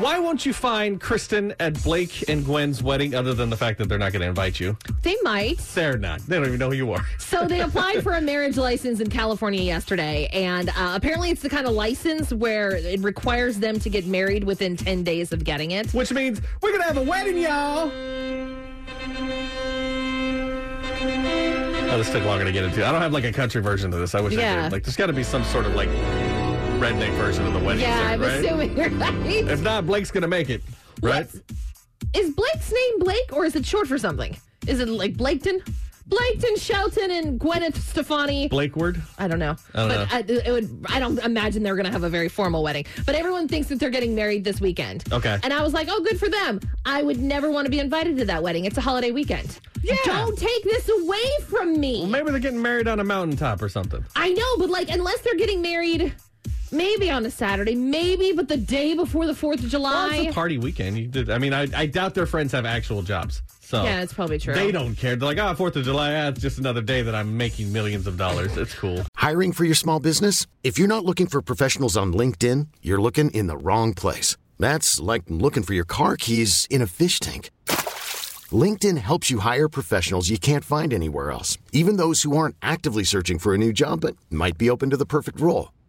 Why won't you find Kristen at Blake and Gwen's wedding other than the fact that they're not going to invite you? They might. They're not. They don't even know who you are. So they applied for a marriage license in California yesterday, and uh, apparently it's the kind of license where it requires them to get married within 10 days of getting it. Which means we're going to have a wedding, y'all. Oh, this took longer to get into. I don't have like a country version of this. I wish I Yeah. did. Like, there's got to be some sort of like redneck version of the wedding. Yeah, I'm right? assuming you're right. If not, Blake's going to make it, right? What's- Is Blake's name Blake, or is it short for something? Is it like Blaketon? Blaketon, Shelton, and Gwyneth Stefani. Blakeward. I don't know. I don't but I, it would. I don't imagine they're going to have a very formal wedding. But everyone thinks that they're getting married this weekend. Okay. And I was like, oh, good for them. I would never want to be invited to that wedding. It's a holiday weekend. Yeah. Don't take this away from me. Well, maybe they're getting married on a mountaintop or something. I know, but like, unless they're getting married, maybe on a Saturday, maybe, but the day before the Fourth of Well, July. it's a party weekend. You did, I mean, I, I doubt their friends have actual jobs. So yeah, it's probably true. They don't care. They're like, oh, Fourth of July, ah, it's just another day that I'm making millions of dollars. It's cool. Hiring for your small business? If you're not looking for professionals on LinkedIn, you're looking in the wrong place. That's like looking for your car keys in a fish tank. LinkedIn helps you hire professionals you can't find anywhere else, even those who aren't actively searching for a new job but might be open to the perfect role.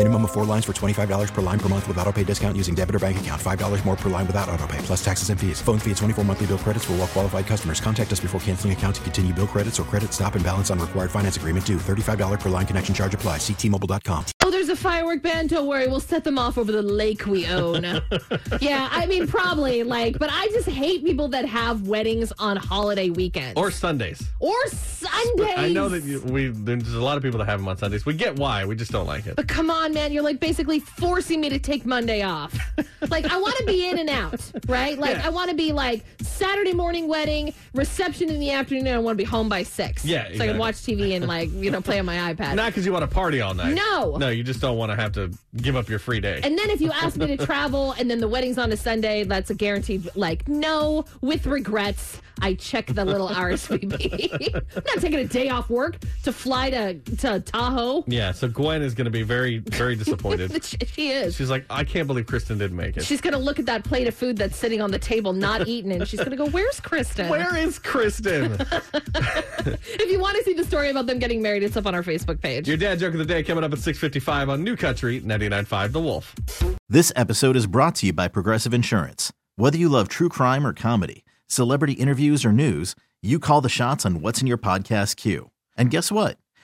Minimum of four lines for $25 per line per month with auto pay discount using debit or bank account. $5 more per line without auto pay, plus taxes and fees. Phone fee at 24 monthly bill credits for all well qualified customers. Contact us before canceling account to continue bill credits or credit stop and balance on required finance agreement due. $35 per line connection charge apply. Ctmobile.com. Oh, there's a firework ban. Don't worry, we'll set them off over the lake we own. yeah, I mean, probably like, but I just hate people that have weddings on holiday weekends Or Sundays. or Sundays. I know that you, we there's a lot of people that have them on Sundays. We get why. We just don't like it. But come on, man, you're like basically forcing me to take Monday off. like I want to be in and out, right? Like Yeah. I want to be like Saturday morning wedding, reception in the afternoon. and I want to be home by six. Yeah, so I can watch TV and like you know play on my iPad. Not because you want to party all night. No. No, you just don't want to have to give up your free day. And then if you ask me to travel and then the wedding's on a Sunday, that's a guaranteed like no with regrets. I check the little RSVP. I'm not taking a day off work to fly to to Tahoe. yeah, so Gwen is going to be very, very disappointed. she, she is. She's like, I can't believe Kristen didn't make it. She's gonna look at that plate of food that's sitting on the table, not eaten, and she's gonna go, "Where's Kristen?" Where is Kristen? If you want to see the story about them getting married, it's up on our Facebook page. Your dad joke of the day coming up at 6:55 on New Country 99.5 The Wolf. This episode is brought to you by Progressive Insurance. Whether you love true crime or comedy, celebrity interviews or news, you call the shots on what's in your podcast queue. And guess what?